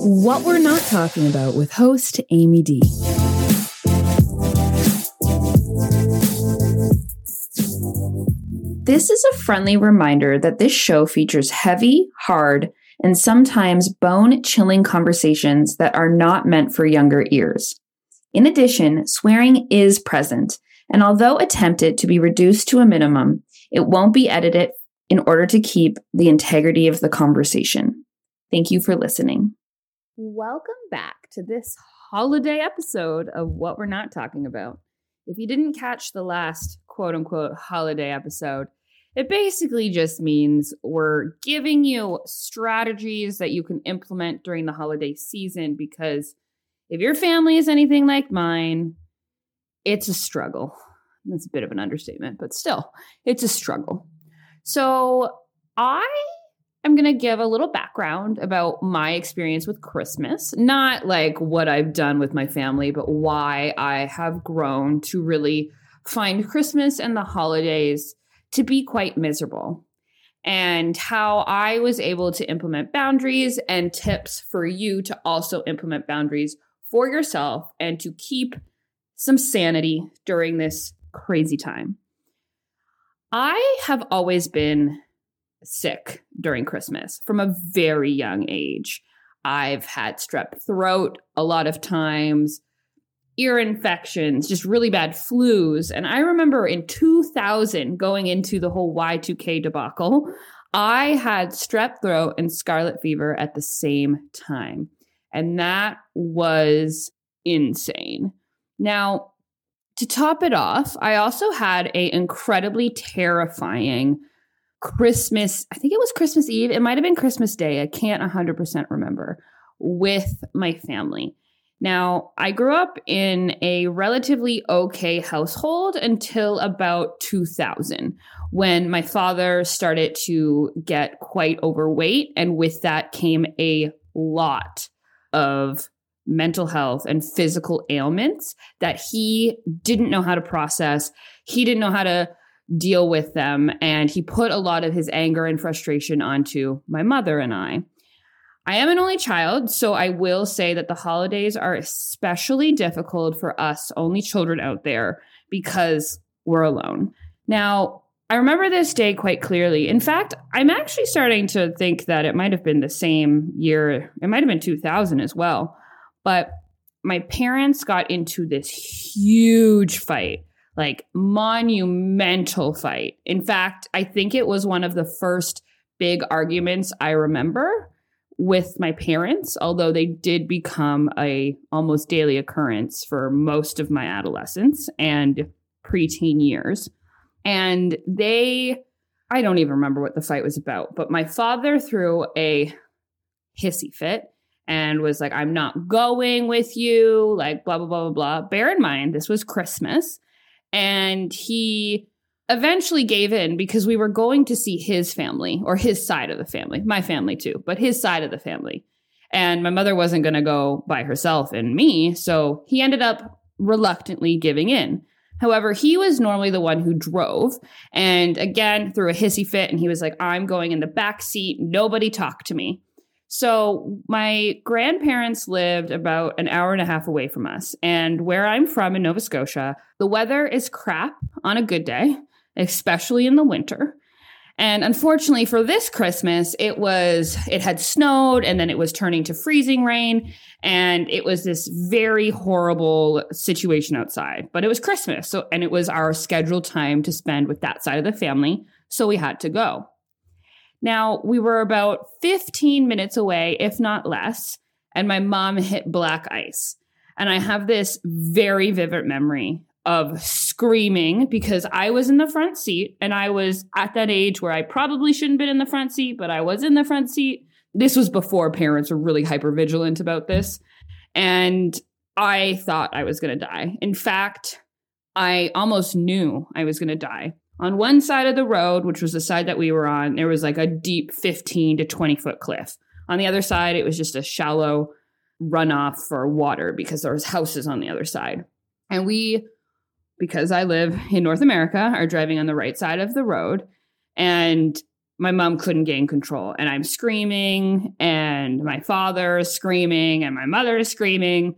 What We're Not Talking About with host Amy D. This is a friendly reminder that this show features heavy, hard, and sometimes bone chilling conversations that are not meant for younger ears. In addition, swearing is present, and although attempted to be reduced to a minimum, it won't be edited in order to keep the integrity of the conversation. Thank you for listening. Welcome back to this holiday episode of What We're Not Talking About. If you didn't catch the last quote unquote holiday episode, it basically just means we're giving you strategies that you can implement during the holiday season because if your family is anything like mine, it's a struggle. That's a bit of an understatement, but still, it's a struggle. So, I am going to give a little background about my experience with Christmas, not like what I've done with my family, but why I have grown to really find Christmas and the holidays to be quite miserable and how I was able to implement boundaries and tips for you to also implement boundaries for yourself and to keep some sanity during this crazy time. I have always been sick during Christmas from a very young age. I've had strep throat a lot of times ear infections, just really bad flus. And I remember in 2000 going into the whole Y2K debacle, I had strep throat and scarlet fever at the same time. And that was insane. Now, to top it off, I also had a incredibly terrifying Christmas, I think it was Christmas Eve, it might have been Christmas Day, I can't 100% remember, with my family. Now, I grew up in a relatively okay household until about 2000 when my father started to get quite overweight. And with that came a lot of mental health and physical ailments that he didn't know how to process. He didn't know how to deal with them. And he put a lot of his anger and frustration onto my mother and I. I am an only child, so I will say that the holidays are especially difficult for us only children out there because we're alone. Now, I remember this day quite clearly. In fact, I'm actually starting to think that it might have been the same year. It might have been 2000 as well. But my parents got into this huge fight, like monumental fight. In fact, I think it was one of the first big arguments I remember with my parents, although they did become a almost daily occurrence for most of my adolescence and preteen years. And they I don't even remember what the fight was about, but my father threw a hissy fit and was like, I'm not going with you, like blah, blah, blah, blah, blah. Bear in mind, this was Christmas. And he eventually gave in because we were going to see his family or his side of the family, my family too, but his side of the family. And my mother wasn't going to go by herself and me. So he ended up reluctantly giving in. However, he was normally the one who drove and again threw a hissy fit and he was like, I'm going in the back seat. Nobody talk to me. So my grandparents lived about an hour and a half away from us. And where I'm from in Nova Scotia, the weather is crap on a good day especially in the winter. And unfortunately for this Christmas, it was, it had snowed and then it was turning to freezing rain. And it was this very horrible situation outside. But it was Christmas. So, and it was our scheduled time to spend with that side of the family. So we had to go. Now, we were about 15 minutes away, if not less. And my mom hit black ice. And I have this very vivid memory of screaming because I was in the front seat and I was at that age where I probably shouldn't have been in the front seat, but I was in the front seat. This was before parents were really hyper vigilant about this. And I thought I was going to die. In fact, I almost knew I was going to die. On one side of the road, which was the side that we were on, there was like a deep 15 to 20 foot cliff. On the other side, it was just a shallow runoff for water because there was houses on the other side. And we because I live in North America, are driving on the right side of the road. And my mom couldn't gain control and I'm screaming and my father is screaming and my mother is screaming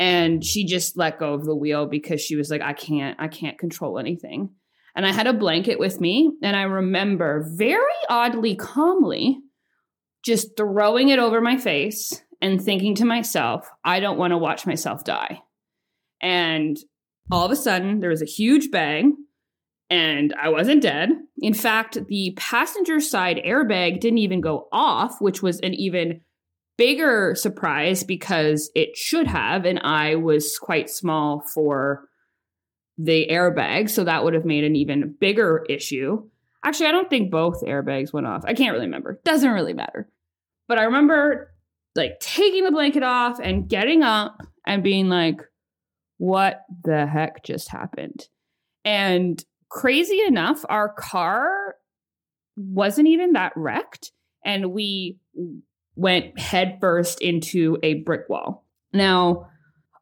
and she just let go of the wheel because she was like I can't I can't control anything. And I had a blanket with me and I remember very oddly calmly just throwing it over my face and thinking to myself, I don't want to watch myself die. And all of a sudden there was a huge bang and I wasn't dead. In fact, the passenger side airbag didn't even go off, which was an even bigger surprise because it should have. And I was quite small for the airbag. So that would have made an even bigger issue. Actually, I don't think both airbags went off. I can't really remember. Doesn't really matter. But I remember like taking the blanket off and getting up and being like, what the heck just happened? And crazy enough, our car wasn't even that wrecked, and we went headfirst into a brick wall. Now,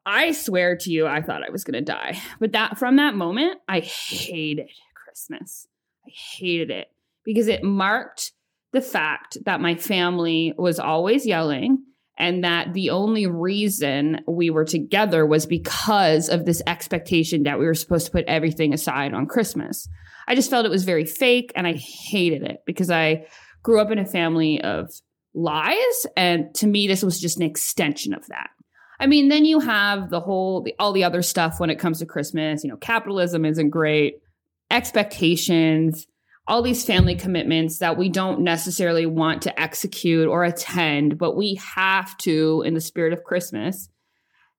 I swear to you, I thought I was going to die. But that from that moment, I hated Christmas. I hated it because it marked the fact that my family was always yelling and that the only reason we were together was because of this expectation that we were supposed to put everything aside on Christmas. I just felt it was very fake and I hated it because I grew up in a family of lies and to me this was just an extension of that. I mean, then you have the whole the, all the other stuff when it comes to Christmas, you know, capitalism isn't great, expectations, all these family commitments that we don't necessarily want to execute or attend, but we have to in the spirit of Christmas.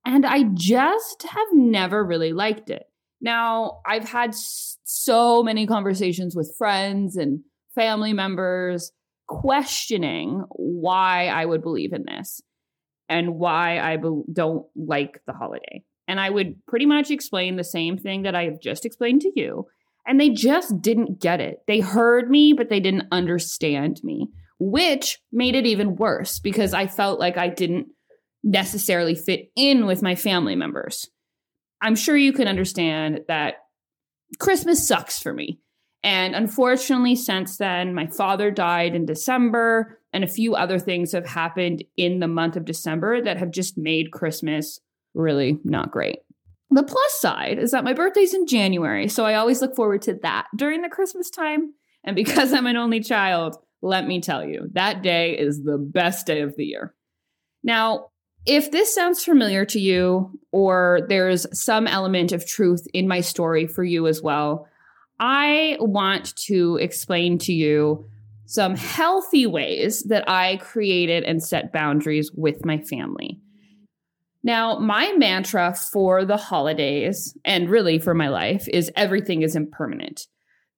And I just have never really liked it. Now, I've had so many conversations with friends and family members questioning why I would believe in this and why I be- don't like the holiday. And I would pretty much explain the same thing that I have just explained to you and they just didn't get it. They heard me, but they didn't understand me, which made it even worse because I felt like I didn't necessarily fit in with my family members. I'm sure you can understand that Christmas sucks for me. And unfortunately, since then, my father died in December, and a few other things have happened in the month of December that have just made Christmas really not great. The plus side is that my birthday's in January, so I always look forward to that during the Christmas time. And because I'm an only child, let me tell you, that day is the best day of the year. Now, if this sounds familiar to you, or there's some element of truth in my story for you as well, I want to explain to you some healthy ways that I created and set boundaries with my family. Now, my mantra for the holidays and really for my life is everything is impermanent.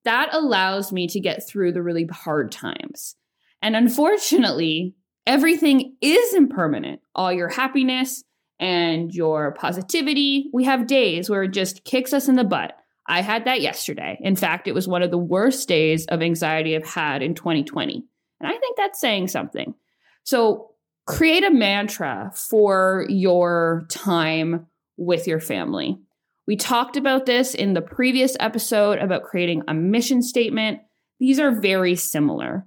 That allows me to get through the really hard times. And unfortunately, everything is impermanent. All your happiness and your positivity. We have days where it just kicks us in the butt. I had that yesterday. In fact, it was one of the worst days of anxiety I've had in 2020. And I think that's saying something. So create a mantra for your time with your family. We talked about this in the previous episode about creating a mission statement. These are very similar.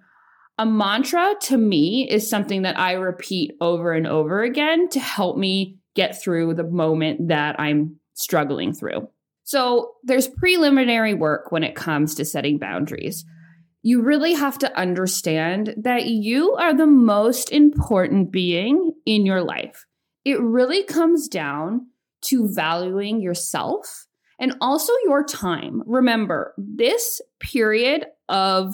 A mantra to me is something that I repeat over and over again to help me get through the moment that I'm struggling through. So, there's preliminary work when it comes to setting boundaries you really have to understand that you are the most important being in your life. It really comes down to valuing yourself and also your time. Remember, this period of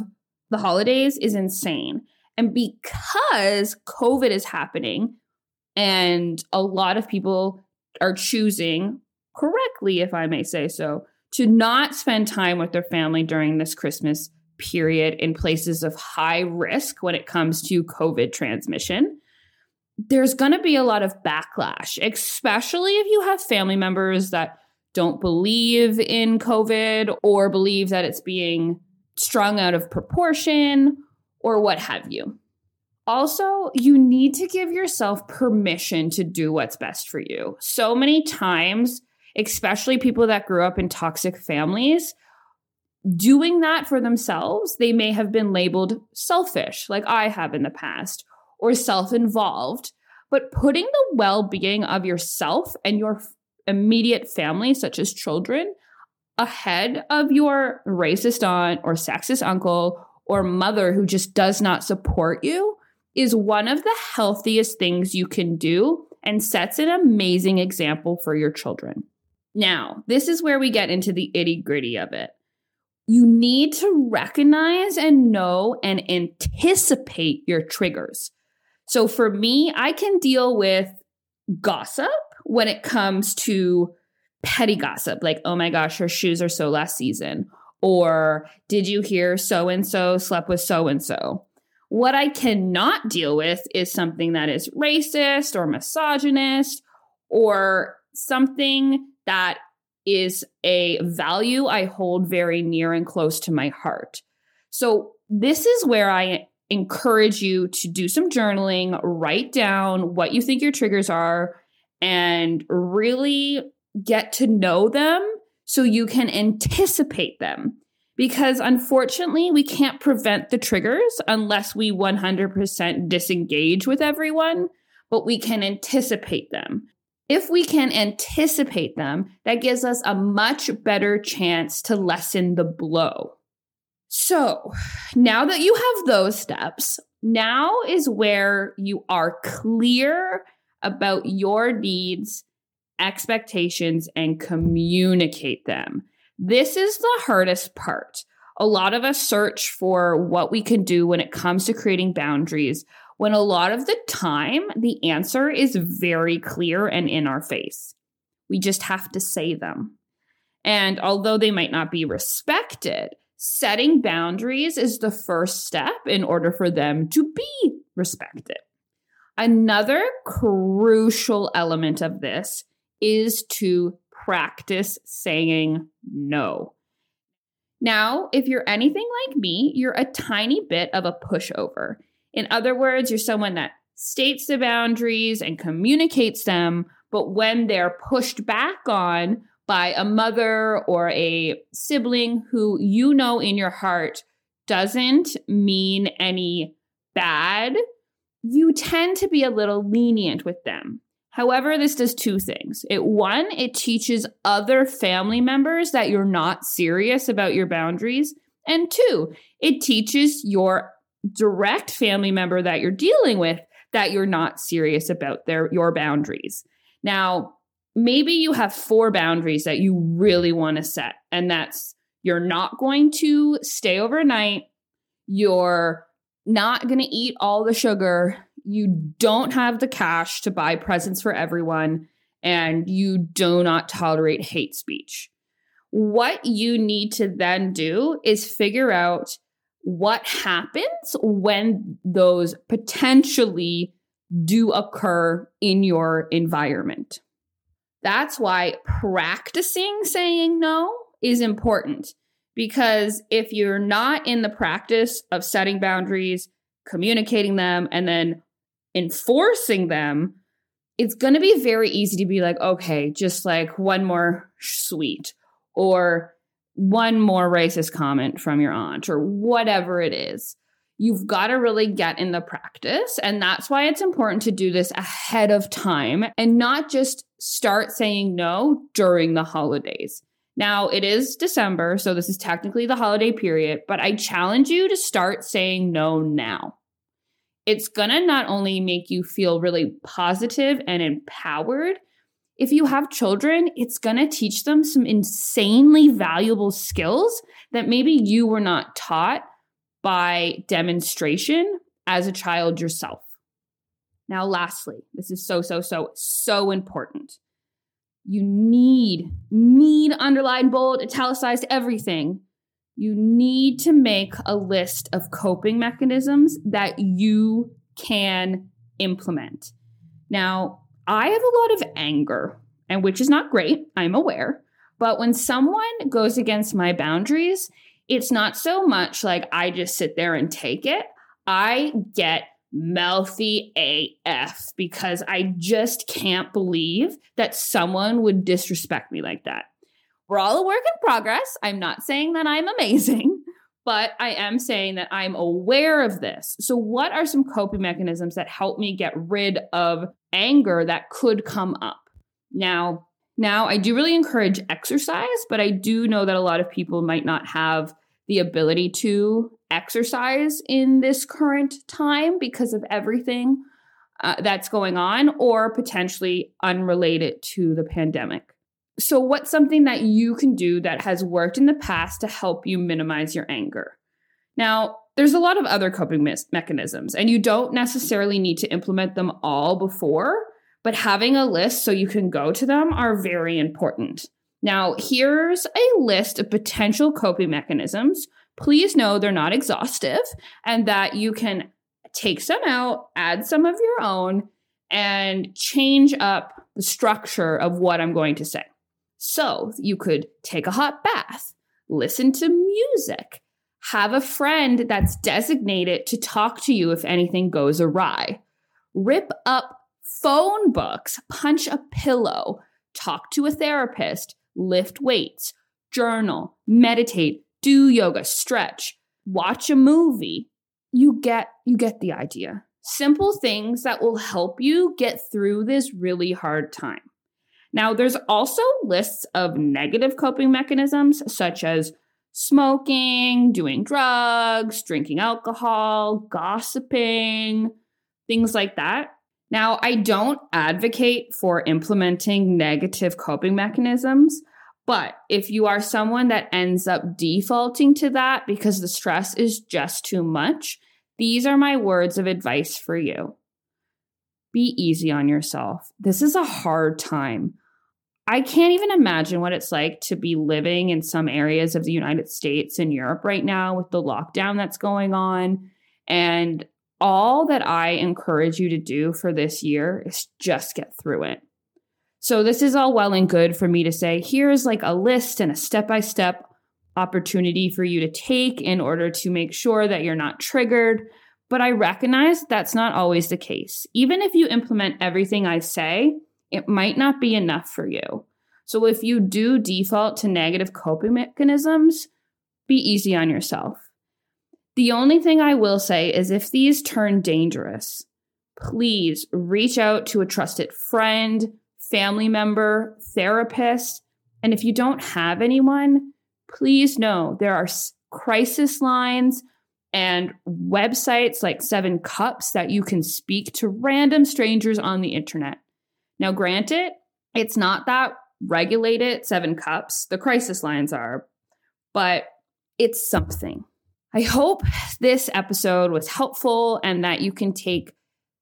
the holidays is insane. And because COVID is happening and a lot of people are choosing correctly, if I may say so, to not spend time with their family during this Christmas period in places of high risk when it comes to COVID transmission, there's going to be a lot of backlash, especially if you have family members that don't believe in COVID or believe that it's being strung out of proportion or what have you. Also, you need to give yourself permission to do what's best for you. So many times, especially people that grew up in toxic families, doing that for themselves, they may have been labeled selfish, like I have in the past, or self involved. But putting the well being of yourself and your immediate family, such as children, ahead of your racist aunt or sexist uncle or mother who just does not support you is one of the healthiest things you can do and sets an amazing example for your children. Now, this is where we get into the itty gritty of it. You need to recognize and know and anticipate your triggers. So for me, I can deal with gossip when it comes to petty gossip, like, oh my gosh, her shoes are so last season. Or did you hear so and so slept with so and so? What I cannot deal with is something that is racist or misogynist or something that is a value I hold very near and close to my heart. So, this is where I encourage you to do some journaling, write down what you think your triggers are, and really get to know them so you can anticipate them. Because unfortunately, we can't prevent the triggers unless we 100% disengage with everyone, but we can anticipate them. If we can anticipate them, that gives us a much better chance to lessen the blow. So now that you have those steps, now is where you are clear about your needs, expectations, and communicate them. This is the hardest part. A lot of us search for what we can do when it comes to creating boundaries, when a lot of the time the answer is very clear and in our face. We just have to say them. And although they might not be respected, setting boundaries is the first step in order for them to be respected. Another crucial element of this is to practice saying no. Now, if you're anything like me, you're a tiny bit of a pushover. In other words, you're someone that states the boundaries and communicates them, but when they're pushed back on by a mother or a sibling who you know in your heart doesn't mean any bad, you tend to be a little lenient with them. However, this does two things. It one, it teaches other family members that you're not serious about your boundaries. And two, it teaches your direct family member that you're dealing with that you're not serious about their your boundaries. Now, maybe you have four boundaries that you really want to set and that's you're not going to stay overnight, you're not going to eat all the sugar, you don't have the cash to buy presents for everyone, and you do not tolerate hate speech. What you need to then do is figure out what happens when those potentially do occur in your environment. That's why practicing saying no is important because if you're not in the practice of setting boundaries, communicating them, and then enforcing them, it's going to be very easy to be like, okay, just like one more sweet or one more racist comment from your aunt or whatever it is. You've got to really get in the practice. And that's why it's important to do this ahead of time and not just start saying no during the holidays. Now, it is December, so this is technically the holiday period, but I challenge you to start saying no now it's to not only make you feel really positive and empowered. If you have children, it's going to teach them some insanely valuable skills that maybe you were not taught by demonstration as a child yourself. Now, lastly, this is so, so, so, so important. You need, need underline, bold, italicized everything you need to make a list of coping mechanisms that you can implement. Now, I have a lot of anger, and which is not great, I'm aware. But when someone goes against my boundaries, it's not so much like I just sit there and take it. I get mouthy AF because I just can't believe that someone would disrespect me like that. we're all a work in progress. I'm not saying that I'm amazing, but I am saying that I'm aware of this. So, what are some coping mechanisms that help me get rid of anger that could come up? Now, now I do really encourage exercise, but I do know that a lot of people might not have the ability to exercise in this current time because of everything uh, that's going on or potentially unrelated to the pandemic. So, what's something that you can do that has worked in the past to help you minimize your anger? Now, there's a lot of other coping me- mechanisms, and you don't necessarily need to implement them all before, but having a list so you can go to them are very important. Now, here's a list of potential coping mechanisms. Please know they're not exhaustive and that you can take some out, add some of your own, and change up the structure of what I'm going to say. So you could take a hot bath, listen to music, have a friend that's designated to talk to you if anything goes awry, rip up phone books, punch a pillow, talk to a therapist, lift weights, journal, meditate, do yoga, stretch, watch a movie. You get you get the idea. Simple things that will help you get through this really hard time. Now, there's also lists of negative coping mechanisms such as smoking, doing drugs, drinking alcohol, gossiping, things like that. Now, I don't advocate for implementing negative coping mechanisms, but if you are someone that ends up defaulting to that because the stress is just too much, these are my words of advice for you. Be easy on yourself. This is a hard time. I can't even imagine what it's like to be living in some areas of the United States and Europe right now with the lockdown that's going on. And all that I encourage you to do for this year is just get through it. So, this is all well and good for me to say here's like a list and a step by step opportunity for you to take in order to make sure that you're not triggered. But I recognize that's not always the case. Even if you implement everything I say, it might not be enough for you. So if you do default to negative coping mechanisms, be easy on yourself. The only thing I will say is if these turn dangerous, please reach out to a trusted friend, family member, therapist. And if you don't have anyone, please know there are crisis lines and websites like Seven Cups that you can speak to random strangers on the internet. Now, granted, it's not that regulated seven cups. The crisis lines are, but it's something. I hope this episode was helpful and that you can take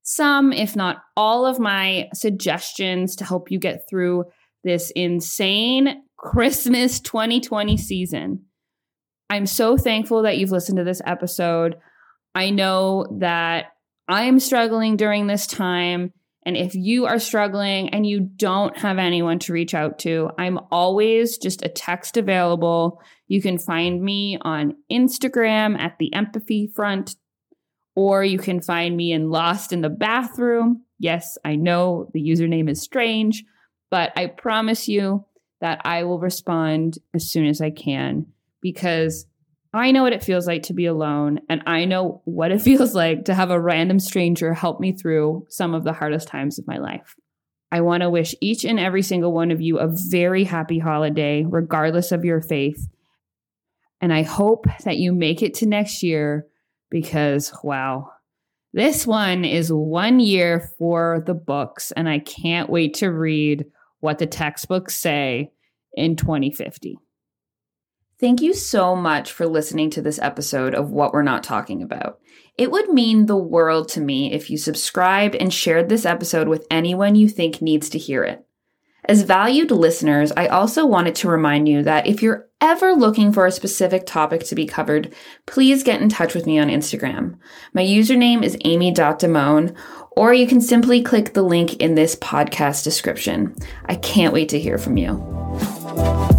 some, if not all, of my suggestions to help you get through this insane Christmas 2020 season. I'm so thankful that you've listened to this episode. I know that I'm struggling during this time and if you are struggling and you don't have anyone to reach out to, I'm always just a text available. You can find me on Instagram at the empathy front, or you can find me in Lost in the Bathroom. Yes, I know the username is strange, but I promise you that I will respond as soon as I can because I know what it feels like to be alone, and I know what it feels like to have a random stranger help me through some of the hardest times of my life. I want to wish each and every single one of you a very happy holiday, regardless of your faith. And I hope that you make it to next year because, wow, this one is one year for the books, and I can't wait to read what the textbooks say in 2050. Thank you so much for listening to this episode of What We're Not Talking About. It would mean the world to me if you subscribed and shared this episode with anyone you think needs to hear it. As valued listeners, I also wanted to remind you that if you're ever looking for a specific topic to be covered, please get in touch with me on Instagram. My username is amy.damone, or you can simply click the link in this podcast description. I can't wait to hear from you.